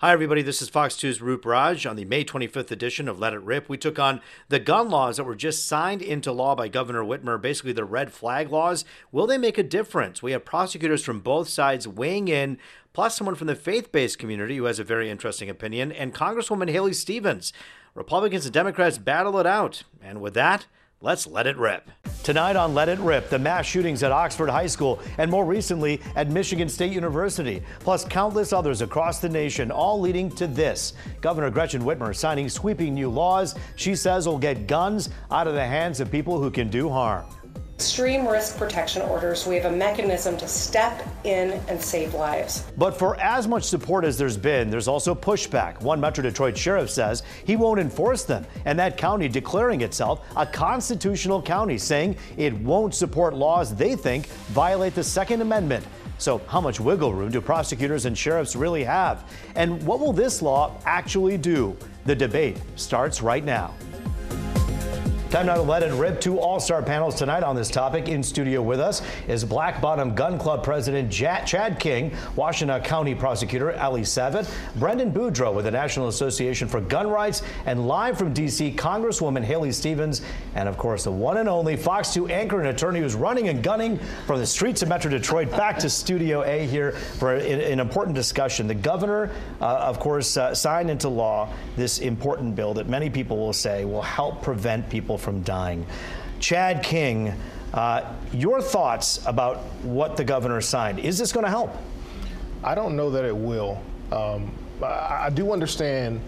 Hi, everybody. This is Fox 2's Roop Raj. On the May 25th edition of Let It Rip, we took on the gun laws that were just signed into law by Governor Whitmer, basically the red flag laws. Will they make a difference? We have prosecutors from both sides weighing in, plus someone from the faith based community who has a very interesting opinion, and Congresswoman Haley Stevens. Republicans and Democrats battle it out. And with that, Let's let it rip. Tonight on Let It Rip, the mass shootings at Oxford High School and more recently at Michigan State University, plus countless others across the nation, all leading to this. Governor Gretchen Whitmer signing sweeping new laws she says will get guns out of the hands of people who can do harm extreme risk protection orders, we have a mechanism to step in and save lives. But for as much support as there's been, there's also pushback. One Metro Detroit sheriff says he won't enforce them, and that county declaring itself a constitutional county, saying it won't support laws they think violate the Second Amendment. So, how much wiggle room do prosecutors and sheriffs really have? And what will this law actually do? The debate starts right now. Time now to let it rip. Two all-star panels tonight on this topic. In studio with us is Black Bottom Gun Club President Chad King, Washtenaw County Prosecutor Eli Savit, Brenden Boudreau with the National Association for Gun Rights, and live from D.C., Congresswoman Haley Stevens, and of course the one and only Fox 2 anchor and attorney who's running and gunning from the streets of Metro Detroit back to Studio A here for an important discussion. The governor, uh, of course, uh, signed into law this important bill that many people will say will help prevent people from dying. Chad King, uh, your thoughts about what the governor signed. Is this going to help? I don't know that it will. Um, I, I do understand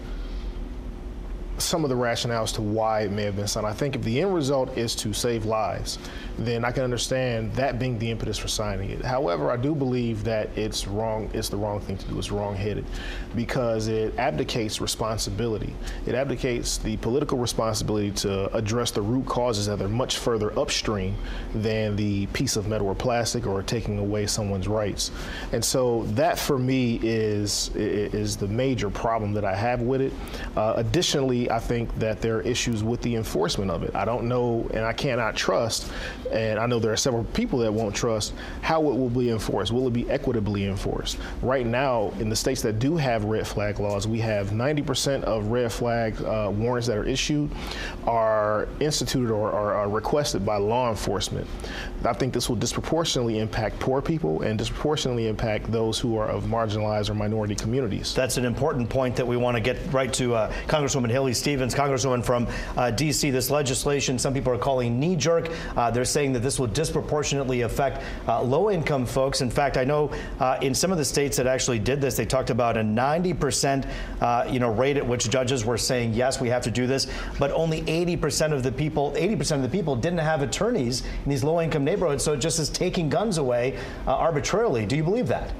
some of the rationales to why it may have been signed. I think if the end result is to save lives, then I can understand that being the impetus for signing it. However, I do believe that it's wrong. It's the wrong thing to do. It's wrong-headed because it abdicates responsibility. It abdicates the political responsibility to address the root causes that are much further upstream than the piece of metal or plastic or taking away someone's rights. And so that, for me, is is the major problem that I have with it. Uh, additionally, I think that there are issues with the enforcement of it. I don't know, and I cannot trust and I know there are several people that won't trust how it will be enforced. Will it be equitably enforced? Right now, in the states that do have red flag laws, we have 90% of red flag uh, warrants that are issued are instituted or are requested by law enforcement. I think this will disproportionately impact poor people and disproportionately impact those who are of marginalized or minority communities. That's an important point that we want to get right to uh, Congresswoman Haley Stevens, Congresswoman from uh, D.C. This legislation, some people are calling knee jerk. Uh, they're saying that this will disproportionately affect uh, low income folks. In fact, I know uh, in some of the states that actually did this, they talked about a 90% uh, you know, rate at which judges were saying, yes, we have to do this, but only 80% of the people, 80% of the people didn't have attorneys in these low income neighborhoods. So it just is taking guns away uh, arbitrarily. Do you believe that?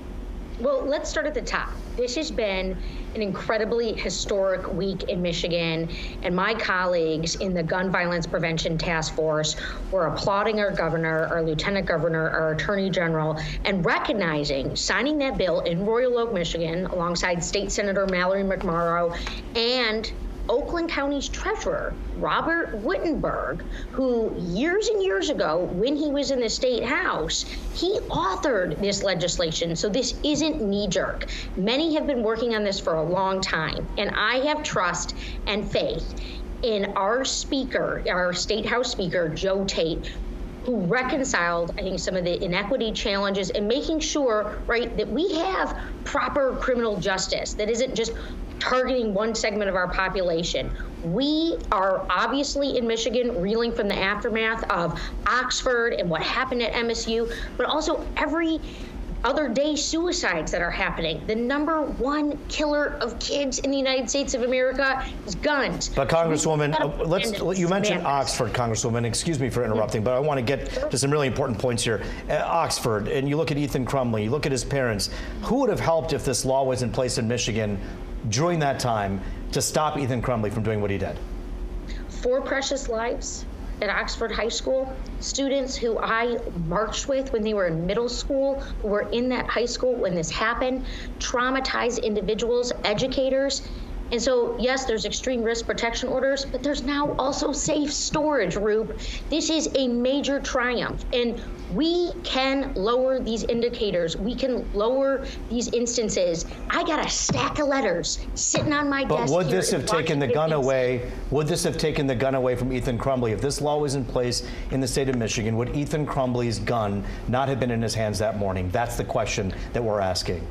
Well, let's start at the top. This has been an incredibly historic week in Michigan, and my colleagues in the Gun Violence Prevention Task Force were applauding our governor, our lieutenant governor, our attorney general, and recognizing signing that bill in Royal Oak, Michigan, alongside State Senator Mallory McMorrow and Oakland County's treasurer, Robert Wittenberg, who years and years ago, when he was in the state house, he authored this legislation. So this isn't knee jerk. Many have been working on this for a long time, and I have trust and faith in our speaker, our state house speaker, Joe Tate, who reconciled, I think, some of the inequity challenges and making sure, right, that we have proper criminal justice that isn't just targeting one segment of our population. We are obviously in Michigan reeling from the aftermath of Oxford and what happened at MSU, but also every other day suicides that are happening. The number one killer of kids in the United States of America is guns. But Congresswoman, uh, let's you mentioned Oxford, Congresswoman. Excuse me for interrupting, but I want to get to some really important points here. Uh, Oxford, and you look at Ethan Crumbley, you look at his parents. Who would have helped if this law was in place in Michigan during that time to stop Ethan Crumbley from doing what he did? Four precious lives at Oxford High School, students who I marched with when they were in middle school, who were in that high school when this happened, traumatized individuals, educators. And so, yes, there's extreme risk protection orders, but there's now also safe storage, Roop. This is a major triumph. And we can lower these indicators. We can lower these instances. I got a stack of letters sitting on my but desk. But would this have taken the gun away? Would this have taken the gun away from Ethan Crumbley? If this law was in place in the state of Michigan, would Ethan Crumbley's gun not have been in his hands that morning? That's the question that we're asking.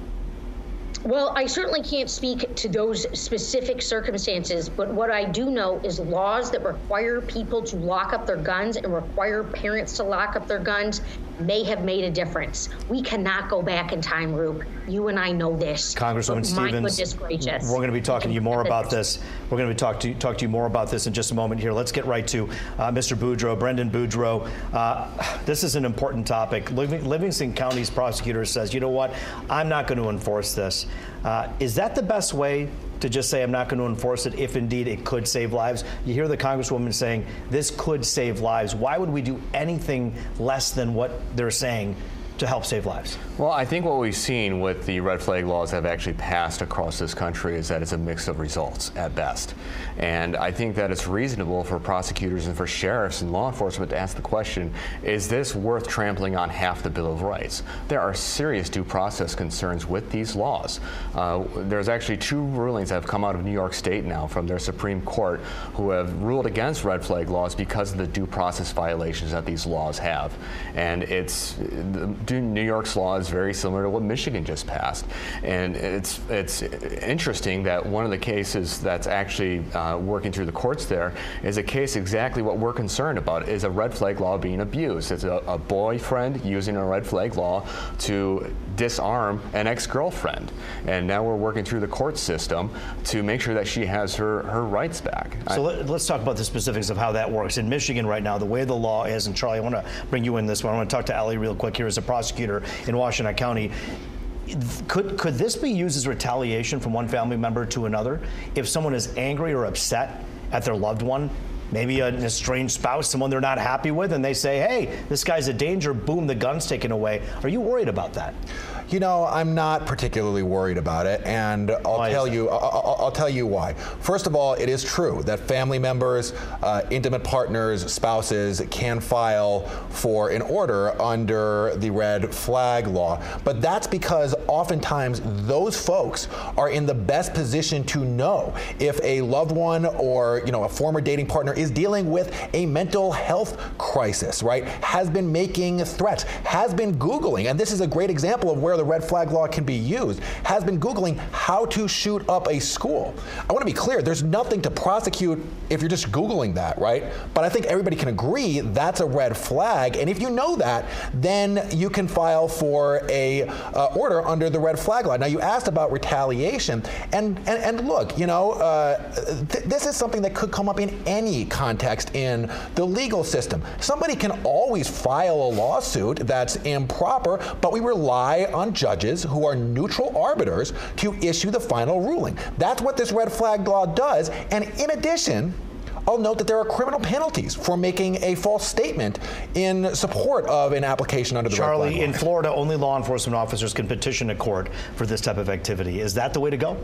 Well, I certainly can't speak to those specific circumstances, but what I do know is laws that require people to lock up their guns and require parents to lock up their guns may have made a difference. We cannot go back in time, Roop. You and I know this. Congresswoman Stevens, we're going to be talking to you more about this. We're going to be talk to, talk to you more about this in just a moment here. Let's get right to uh, Mr. Boudreau, Brenden Boudreau. Uh, this is an important topic. Livingston County's prosecutor says, you know what, I'm not going to enforce this. Uh, is that the best way to just say I'm not going to enforce it if indeed it could save lives? You hear the Congresswoman saying this could save lives. Why would we do anything less than what they're saying to help save lives? Well, I think what we've seen with the red flag laws that have actually passed across this country is that it's a mix of results at best. And I think that it's reasonable for prosecutors and for sheriffs and law enforcement to ask the question is this worth trampling on half the Bill of Rights? There are serious due process concerns with these laws. Uh, there's actually two rulings that have come out of New York State now from their Supreme Court who have ruled against red flag laws because of the due process violations that these laws have. And it's New York's law is very similar to what Michigan just passed, and it's it's interesting that one of the cases that's actually uh, working through the courts there is a case exactly what we're concerned about is a red flag law being abused. It's a, a boyfriend using a red flag law to disarm an ex-girlfriend, and now we're working through the court system to make sure that she has her her rights back. So I, let, us talk about the specifics of how that works in Michigan right now. The way the law is, and Charlie, I want to bring you in this one. I want to talk to Eli real quick here as a prosecutor in Washtenaw County. Could could this be used as retaliation from one family member to another if someone is angry or upset at their loved one? Maybe an estranged spouse, someone they're not happy with, and they say, "Hey, this guy's a danger." Boom, the gun's taken away. Are you worried about that? You know, I'm not particularly worried about it, and I'll why tell you. I'll, I'll, tell you why. First of all, it is true that family members, uh, intimate partners, spouses can file for an order under the red flag law, but that's because oftentimes those folks are in the best position to know if a loved one or you know a former dating partner is dealing with a mental health crisis, right? Has been making threats, has been googling, and this is a great example of where the red flag law can be used, has been Googling how to shoot up a school. I want to be clear, there's nothing to prosecute if you're just Googling that, right? But I think everybody can agree that's a red flag. And if you know that, then you can file for a uh, order under the red flag law. Now, you asked about retaliation. And, and, and look, you know, uh, th- this is something that could come up in any context in the legal system. Somebody can always file a lawsuit that's improper, but we rely on on judges who are neutral arbiters to issue the final ruling. That's what this red flag law does. And in addition, I'll note that there are criminal penalties for making a false statement in support of an application under the Charlie, in Florida, only law enforcement officers can petition a court for this type of activity. Is that the way to go?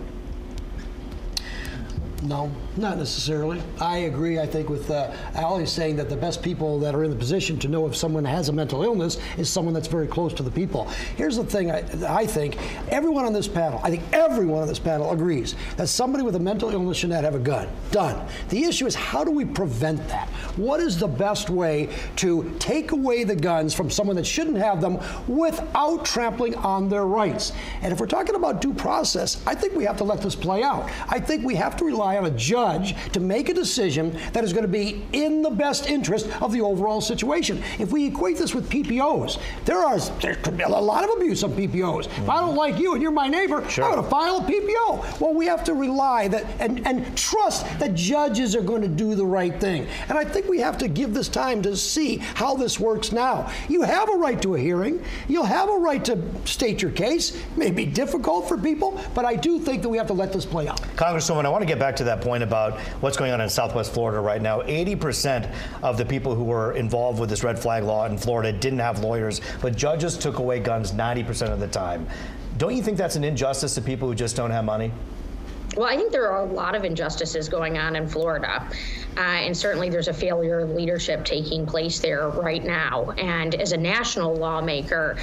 No, not necessarily. I agree, I think, with uh, Eli saying that the best people that are in the position to know if someone has a mental illness is someone that's very close to the people. Here's the thing I, I think everyone on this panel, I think everyone on this panel agrees that somebody with a mental illness should not have a gun. Done. The issue is how do we prevent that? What is the best way to take away the guns from someone that shouldn't have them without trampling on their rights? And if we're talking about due process, I think we have to let this play out. I think we have to rely on a judge to make a decision that is going to be in the best interest of the overall situation. If we equate this with PPOs, there are there could be a lot of abuse of PPOs. Mm-hmm. If I don't like you and you're my neighbor, sure. I'm going to file a PPO. Well, we have to rely that and, and trust that judges are going to do the right thing. And I think we have to give this time to see how this works now. You have a right to a hearing. You'll have a right to state your case. It may be difficult for people, but I do think that we have to let this play out. Congresswoman, I want to get back to that point about what's going on in Southwest Florida right now. 80% of the people who were involved with this red flag law in Florida didn't have lawyers, but judges took away guns 90% of the time. Don't you think that's an injustice to people who just don't have money? Well, I think there are a lot of injustices going on in Florida. Uh, and certainly there's a failure of leadership taking place there right now. And as a national lawmaker,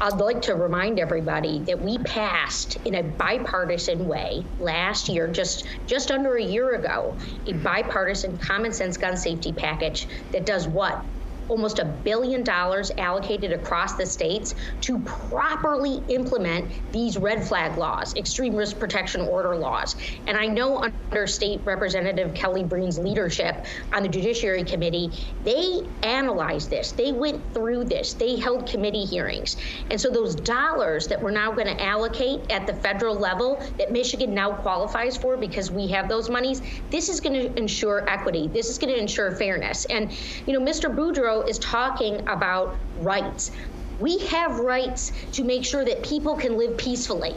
I'd like to remind everybody that we passed in a bipartisan way last year, just just under a year ago, a bipartisan common sense gun safety package that does what? Almost a billion dollars allocated across the states to properly implement these red flag laws, extreme risk protection order laws. And I know under State Representative Kelly Breen's leadership on the Judiciary Committee, they analyzed this, they went through this, they held committee hearings. And so those dollars that we're now going to allocate at the federal level that Michigan now qualifies for because we have those monies, this is going to ensure equity. This is going to ensure fairness. And, you know, Mr. Is talking about rights. We have rights to make sure that people can live peacefully.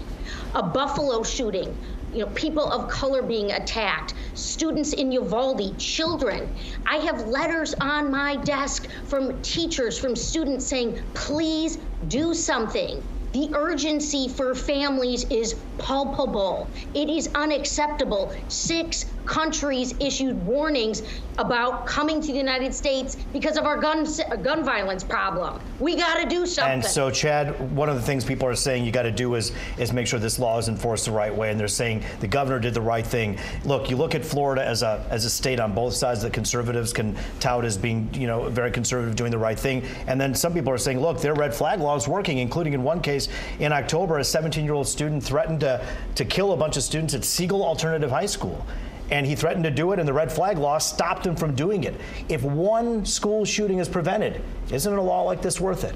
A Buffalo shooting, you know, people of color being attacked, students in Uvalde, children. I have letters on my desk from teachers, from students saying, please do something. The urgency for families is palpable. It is unacceptable. Six countries issued warnings about coming to the United States because of our gun gun violence problem. We got to do something. And so, Chad, one of the things people are saying you got to do is is make sure this law is enforced the right way. And they're saying the governor did the right thing. Look, you look at Florida as a as a state on both sides. The conservatives can tout as being you know very conservative, doing the right thing. And then some people are saying, look, their red flag law is working, including in one case in October, a 17 year old student threatened to to kill a bunch of students at Siegel Alternative High School and he threatened to do it, and the red flag law stopped him from doing it. If one school shooting is prevented, isn't a law like this worth it?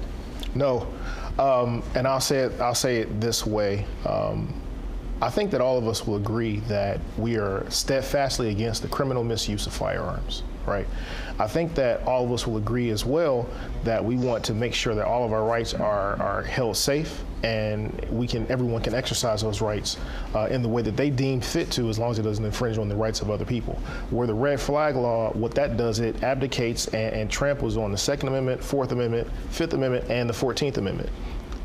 No, um, and I'll say it. I'll say it this way. Um, I think that all of us will agree that we are steadfastly against the criminal misuse of firearms, right? I think that all of us will agree as well that we want to make sure that all of our rights are, are held safe and we can everyone can exercise those rights uh, in the way that they deem fit to as long as it doesn't infringe on the rights of other people. Where the red flag law what that does it abdicates and, and tramples on the second amendment fourth amendment fifth amendment and the 14th amendment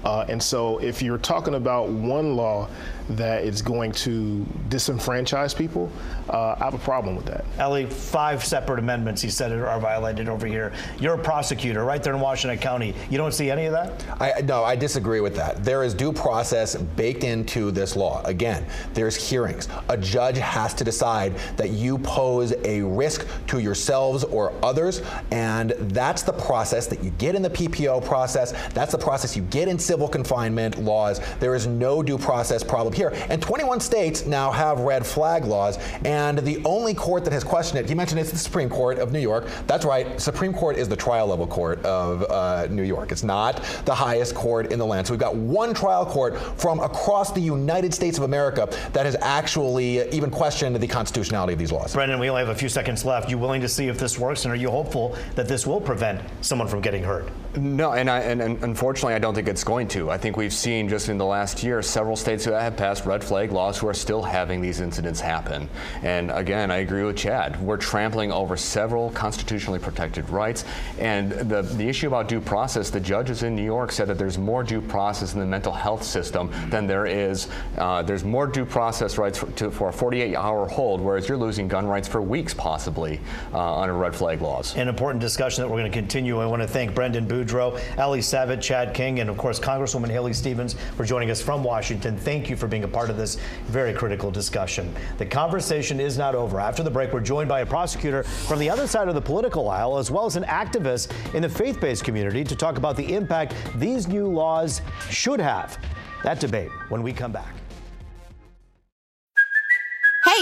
uh, and so if you're talking about one law that is going to disenfranchise people, uh, I have a problem with that. Eli, five separate amendments, he said, are violated over here. You're a prosecutor right there in Washtenaw County. You don't see any of that? I, no, I disagree with that. There is due process baked into this law. Again, there's hearings. A judge has to decide that you pose a risk to yourselves or others, and that's the process that you get in the PPO process. That's the process you get in civil confinement laws. There is no due process problem here. And 21 states now have red flag laws, and the only court that has questioned it, he mentioned it's the Supreme Court of New York. That's right, Supreme Court is the trial level court of uh, New York. It's not the highest court in the land. So we've got one trial court from across the United States of America that has actually even questioned the constitutionality of these laws. Brenden, we only have a few seconds left. You willing to see if this works, and are you hopeful that this will prevent someone from getting hurt? No, and, I, and, and, unfortunately, I don't think it's going to. I think we've seen just in the last year several states who have passed red flag laws who are still having these incidents happen. And again, I agree with Chad. We're trampling over several constitutionally protected rights. And the, the issue about due process, the judges in New York said that there's more due process in the mental health system than there is. Uh, there's more due process rights for, to, for a 48-hour hold, whereas you're losing gun rights for weeks, possibly, uh, under red flag laws. An important discussion that we're going to continue. I want to thank Brenden Booth Boudreau, Eli Savit, Chad King, and of course Congresswoman Haley Stevens for joining us from Washington. Thank you for being a part of this very critical discussion. The conversation is not over. After the break, we're joined by a prosecutor from the other side of the political aisle, as well as an activist in the faith-based community to talk about the impact these new laws should have. That debate when we come back.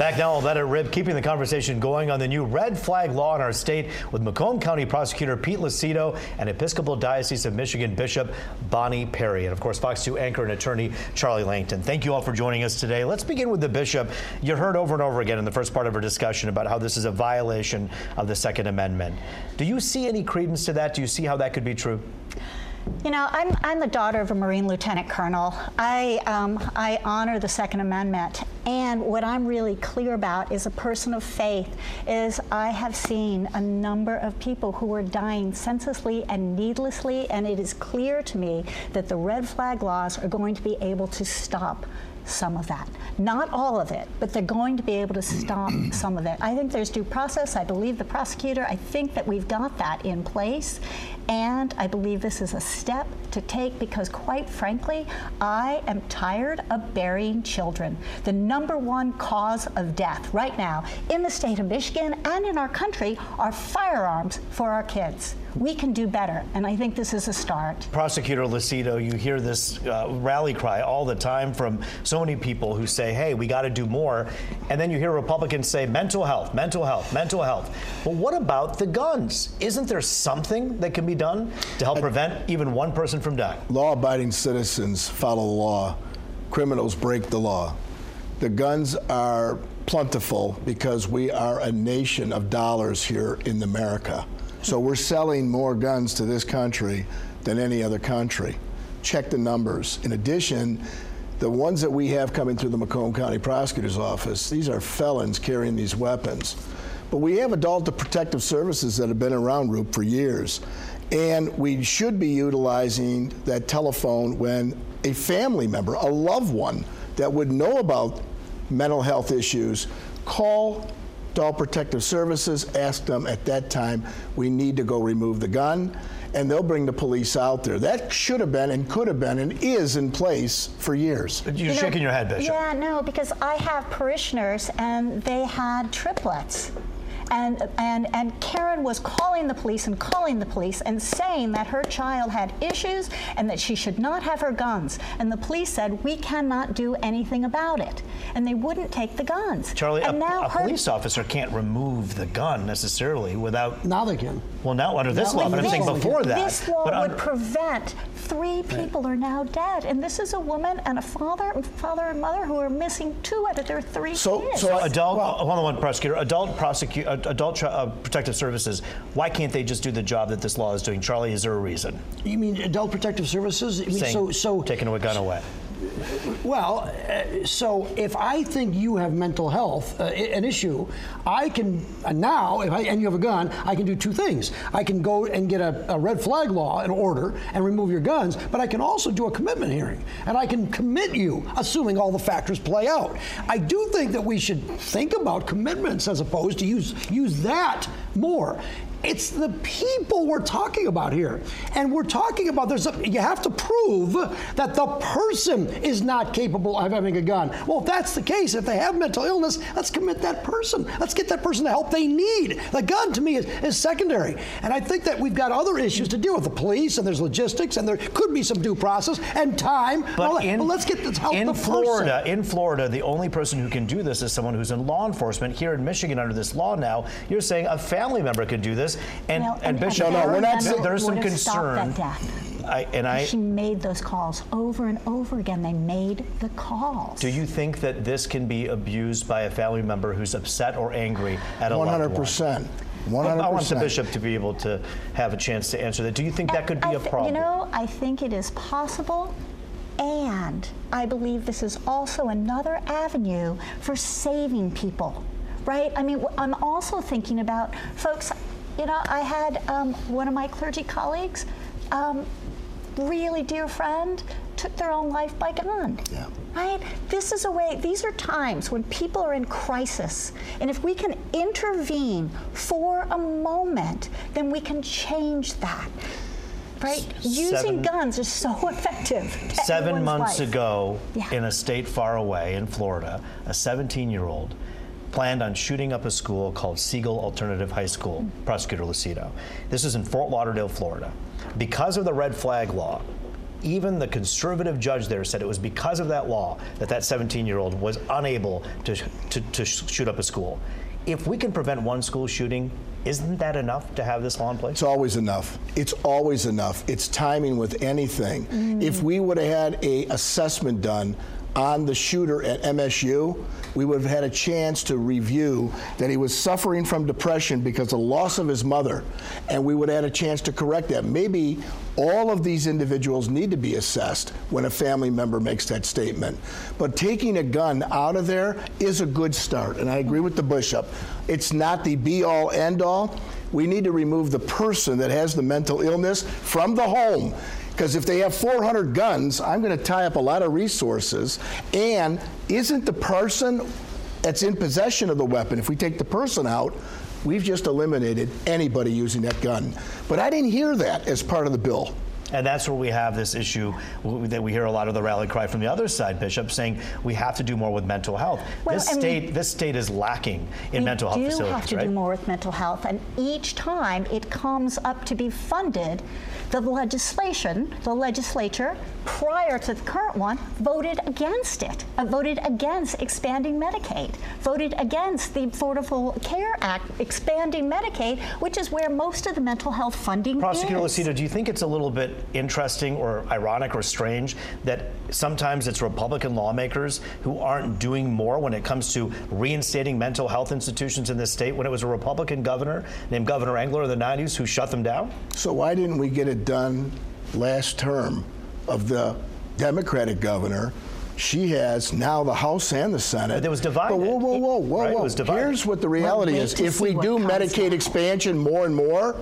Back now, it rip, keeping the conversation going on the new red flag law in our state with Macomb County Prosecutor Pete Lucido and Episcopal Diocese of Michigan Bishop Bonnie Perry. And of course, Fox 2 anchor and attorney Charlie Langton. Thank you all for joining us today. Let's begin with the bishop. You heard over and over again in the first part of our discussion about how this is a violation of the Second Amendment. Do you see any credence to that? Do you see how that could be true? You know, I'm, I'm the daughter of a Marine Lieutenant Colonel. I, um, I honor the Second Amendment. And what I'm really clear about as a person of faith is I have seen a number of people who are dying senselessly and needlessly, and it is clear to me that the red flag laws are going to be able to stop some of that. Not all of it, but they're going to be able to stop some of it. I think there's due process. I believe the prosecutor. I think that we've got that in place. And I believe this is a step to take because, quite frankly, I am tired of burying children. The number one cause of death right now in the state of Michigan and in our country are firearms for our kids. We can do better, and I think this is a start. Prosecutor Lucido, you hear this uh, rally cry all the time from so many people who say, hey, we got to do more. And then you hear Republicans say, mental health, mental health, mental health. But what about the guns? Isn't there something that can be done to help prevent even one person from dying? Law abiding citizens follow the law, criminals break the law. The guns are plentiful because we are a nation of dollars here in America. So we're selling more guns to this country than any other country. Check the numbers. In addition, the ones that we have coming through the Macomb County Prosecutor's Office, these are felons carrying these weapons. But we have adult protective services that have been around ROOP for years. And we should be utilizing that telephone when a family member, a loved one that would know about mental health issues, call Adult Protective Services, ask them at that time, we need to go remove the gun, and they'll bring the police out there. That should have been and could have been and is in place for years. You're you shaking your head, Bishop. Yeah, no, because I have parishioners and they had triplets and, and, and Karen was calling the police and calling the police and saying that her child had issues and that she should not have her guns. And the police said, we cannot do anything about it. And they wouldn't take the guns. Charlie, and a, now a her, police officer can't remove the gun necessarily without. Now they can. Well, now under this Now law, but I'm saying before that. This law but would prevent three people are now dead. And this is a woman and a father, father and mother who are missing two out of their three So- kids. so I- adult, hold on, one prosecutor, adult prosecute, uh, adult uh, protective services. Why can't they just do the job that this law is doing? Charlie, is there a reason? You mean Adult Protective Services? I mean, Saying so, so taking a gun away. Well, uh, so if I think you have mental health, uh, an issue, I can uh, now, if I, and you have a gun, I can do two things. I can go and get a, a red flag law, an order, and remove your guns, but I can also do a commitment hearing, and I can commit you, assuming all the factors play out. I do think that we should think about commitments as opposed to use use that more. It's the people we're talking about here. And we're talking about there's a, you have to prove that the person is not capable of having a gun. Well, if that's the case, if they have mental illness, let's commit that person. Let's get that person the help they need. The gun to me is, is secondary. And I think that we've got other issues to deal with the police and there's logistics and there could be some due process and time. But in, But let's get this help in the Florida, person. in Florida, the only person who can do this is someone who's in law enforcement. Here in Michigan, under this law now, you're saying a family member could do this, and Well, and, and- Bishop, and No, no, we're not there's- some would have stopped concern. that death. I, and I she made those calls over and over again. They made the calls. do you think that this can be abused by a family member who's upset or angry at a loved one? 100%. I- I want the bishop to be able to have a chance to answer that. Do you think that could be I a thi- problem? You know, I think it is possible. And I believe this is also another avenue for saving people, right? I mean, I'm also thinking about folks, you know, I had um, one of my clergy colleagues, um, really dear friend, took their own life by gun. Yeah. Right? This is a way, these are times when people are in crisis. And if we can intervene for a moment, then we can change that. Right? Using guns is so effective. Seven months life. ago, Yeah. in a state far away in Florida, a 17 year old planned on shooting up a school called Siegel Alternative High School, prosecutor Lucido. This is in Fort Lauderdale, Florida. Because of the red flag law, even the conservative judge there said it was because of that law that that 17 year old was unable to, to, to shoot up a school. If we can prevent one school shooting, isn't that enough to have this law in place? It's always enough. It's always enough. It's timing with anything. Mm-hmm. If we would have had a assessment done on the shooter at MSU, we would have had a chance to review that he was suffering from depression because of the loss of his mother, and we would have had a chance to correct that. Maybe all of these individuals need to be assessed when a family member makes that statement. But taking a gun out of there is a good start, and I agree with the bishop. It's not the be all end all. We need to remove the person that has the mental illness from the home. Because if they have 400 guns, I'm going to tie up a lot of resources. And isn't the person that's in possession of the weapon, if we take the person out, we've just eliminated anybody using that gun. But I didn't hear that as part of the bill. And that's where we have this issue that we hear a lot of the rally cry from the other side, Bishop, saying we have to do more with mental health. Well, this and we- state, this state is lacking in mental health facilities. we do have to right? do more with mental health, and each time it comes up to be funded, the legislation, the legislature, prior to the current one, voted against it. Uh, voted against expanding Medicaid. Voted against the Affordable Care Act expanding Medicaid, which is where most of the mental health funding Prosecutor is. Lucido, do you think it's a little bit interesting or ironic or strange that sometimes it's Republican lawmakers who aren't doing more when it comes to reinstating mental health institutions in this state when it was a Republican governor named Governor Engler in the 90s who shut them down? So why didn't we get it done last term of the Democratic governor? She has now the House and the Senate. But it was divided. But whoa, whoa, whoa, whoa, Right, whoa! Here's what the reality is: if we do Medicaid expansion more and more,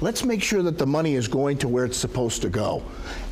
let's make sure that the money is going to where it's supposed to go.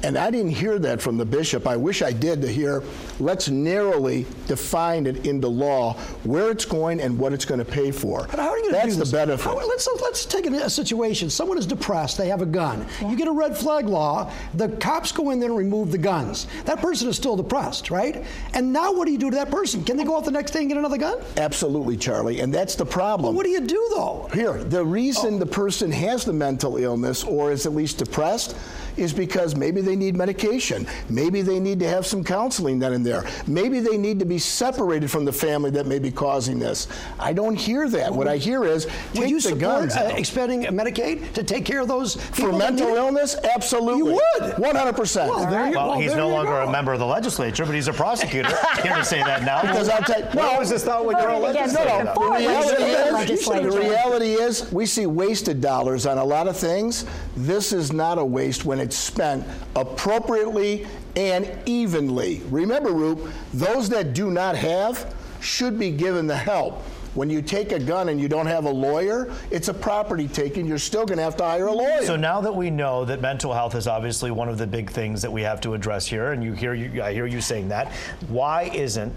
And I didn't hear that from the bishop. I wish I did to hear. Let's narrowly define it into law where it's going and what it's going to pay for. But how are you going to That's do this? the benefit. How- let's let's take a, a situation. Someone is depressed. They have a gun. You get a red flag law. The cops go in there and remove the guns. That person is still depressed, right? And now what do you do to that person? Can they go out the next day and get another gun? Absolutely, Charlie, and that's the problem. What do you do though? Here, the reason oh. the person has the mental illness or is at least depressed is because maybe they need medication. Maybe they need to have some counseling then and there. Maybe they need to be separated from the family that may be causing this. I don't hear that. What I hear is Would you the support guns uh, expanding Medicaid to take care of those For people that mental illness, absolutely. You would. 100%. Well, there you Well, well, he's there no longer go. a member of the legislature, but he's a prosecutor. Here to say that now. Because I'll tell you, What was just thought when you're a legislator? it though? before. The reality, is, the reality is, we see wasted dollars on a lot of things. This is not a waste when it's spent appropriately and evenly. Remember, Roop, those that do not have should be given the help. When you take a gun and you don't have a lawyer, it's a property taking. You're still going to have to hire a lawyer. So now that we know that mental health is obviously one of the big things that we have to address here, and you hear you, I hear you saying that, why isn't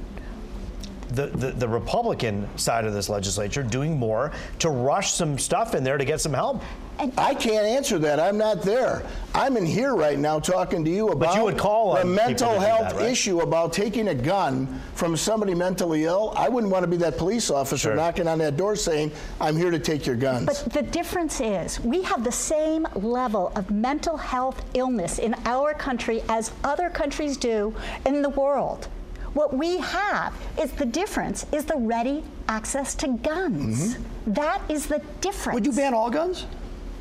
the, the, the Republican side of this legislature doing more to rush some stuff in there to get some help? I can't answer that. I'm not there. I'm in here right now talking to you about you would call the mental health that, right? issue about taking a gun from somebody mentally ill. I wouldn't want to be that police officer Sure. knocking on that door saying, "I'm here to take your guns." But the difference is we have the same level of mental health illness in our country as other countries do in the world. What we have is the difference is the ready access to guns. Mm-hmm. That is the difference. Would you ban all guns?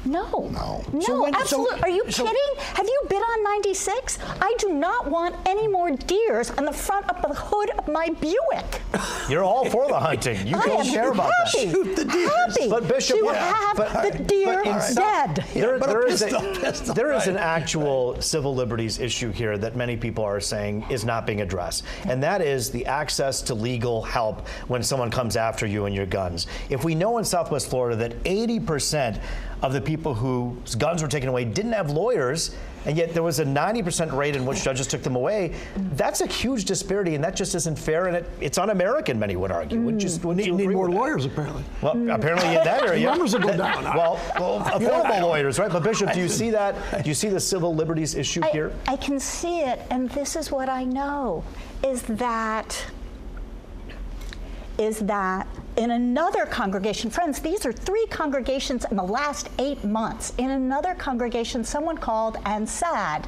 No. No. No, So when- so- absolutely. Are you so- kidding? Have you been on 96? I do not want any more deers on the front of the hood of my Buick. You're all for the hunting. You I don't am care about happy, that. Shoot the deers. Happy But Bishop, to yeah, have but- the uh, deer but in dead. There, but a there is pistol, a, pistol, there is right. an actual civil liberties issue here that many people are saying is not being addressed, and that is the access to legal help when someone comes after you and your guns. If we know in Southwest Florida that 80% of the people whose guns were taken away didn't have lawyers, and yet there was a 90% rate in which judges took them away. That's a huge disparity, and that just isn't fair, and it, it's un-American, many would argue. Mm. Would just, need, need more lawyers, apparently. Well, mm. apparently in that area. numbers will go down. Well, well affordable lawyers, right? But Bishop, do you see that? Do you see the civil liberties issue I, here? I can see it, and this is what I know, is that is that in another congregation, friends, these are three congregations in the last eight months. In another congregation, someone called and said,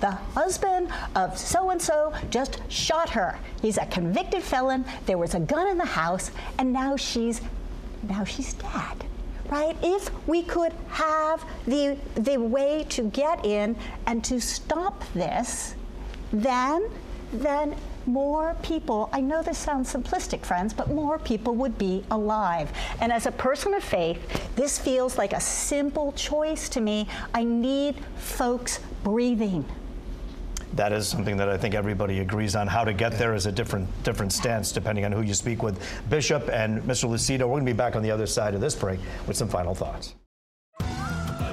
the husband of so and so just shot her. He's a convicted felon. There was a gun in the house, and now she's now she's dead. Right? If we could have the the way to get in and to stop this, then then more people, I know this sounds simplistic, friends, but more people would be alive. And as a person of faith, this feels like a simple choice to me. I need folks breathing. That is something that I think everybody agrees on. How to get there is a different different stance depending on who you speak with. Bishop and Mr. Lucido, we're going to be back on the other side of this break with some final thoughts.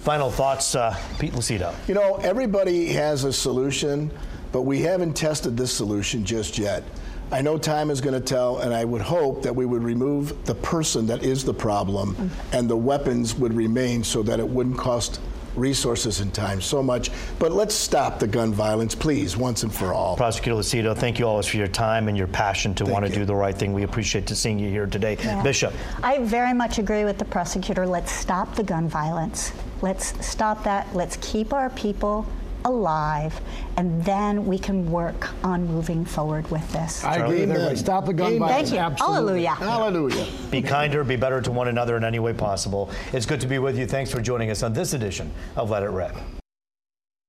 Final thoughts, uh, Pete Lucido. You know, everybody has a solution, but we haven't tested this solution just yet. I know time is going to tell, and I would hope that we would remove the person that is the problem mm. and the weapons would remain so that it wouldn't cost resources and time so much. But let's stop the gun violence, please, once and for all. Prosecutor Lucido, thank you always for your time and your passion to want to do the right thing. We appreciate to seeing you here today. Yeah. Bishop. I very much agree with the prosecutor. Let's stop the gun violence. Let's stop that. Let's keep our people alive, and then we can work on moving forward with this. I agree with everybody. Stop the gun violence. Thank you. Absolutely. Hallelujah. Hallelujah. Be kinder, be better to one another in any way possible. It's good to be with you. Thanks for joining us on this edition of Let It Rip.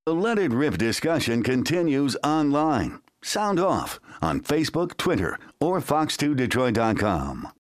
The Let It Rip discussion continues online. Sound off on Facebook, Twitter, or Fox2Detroit.com.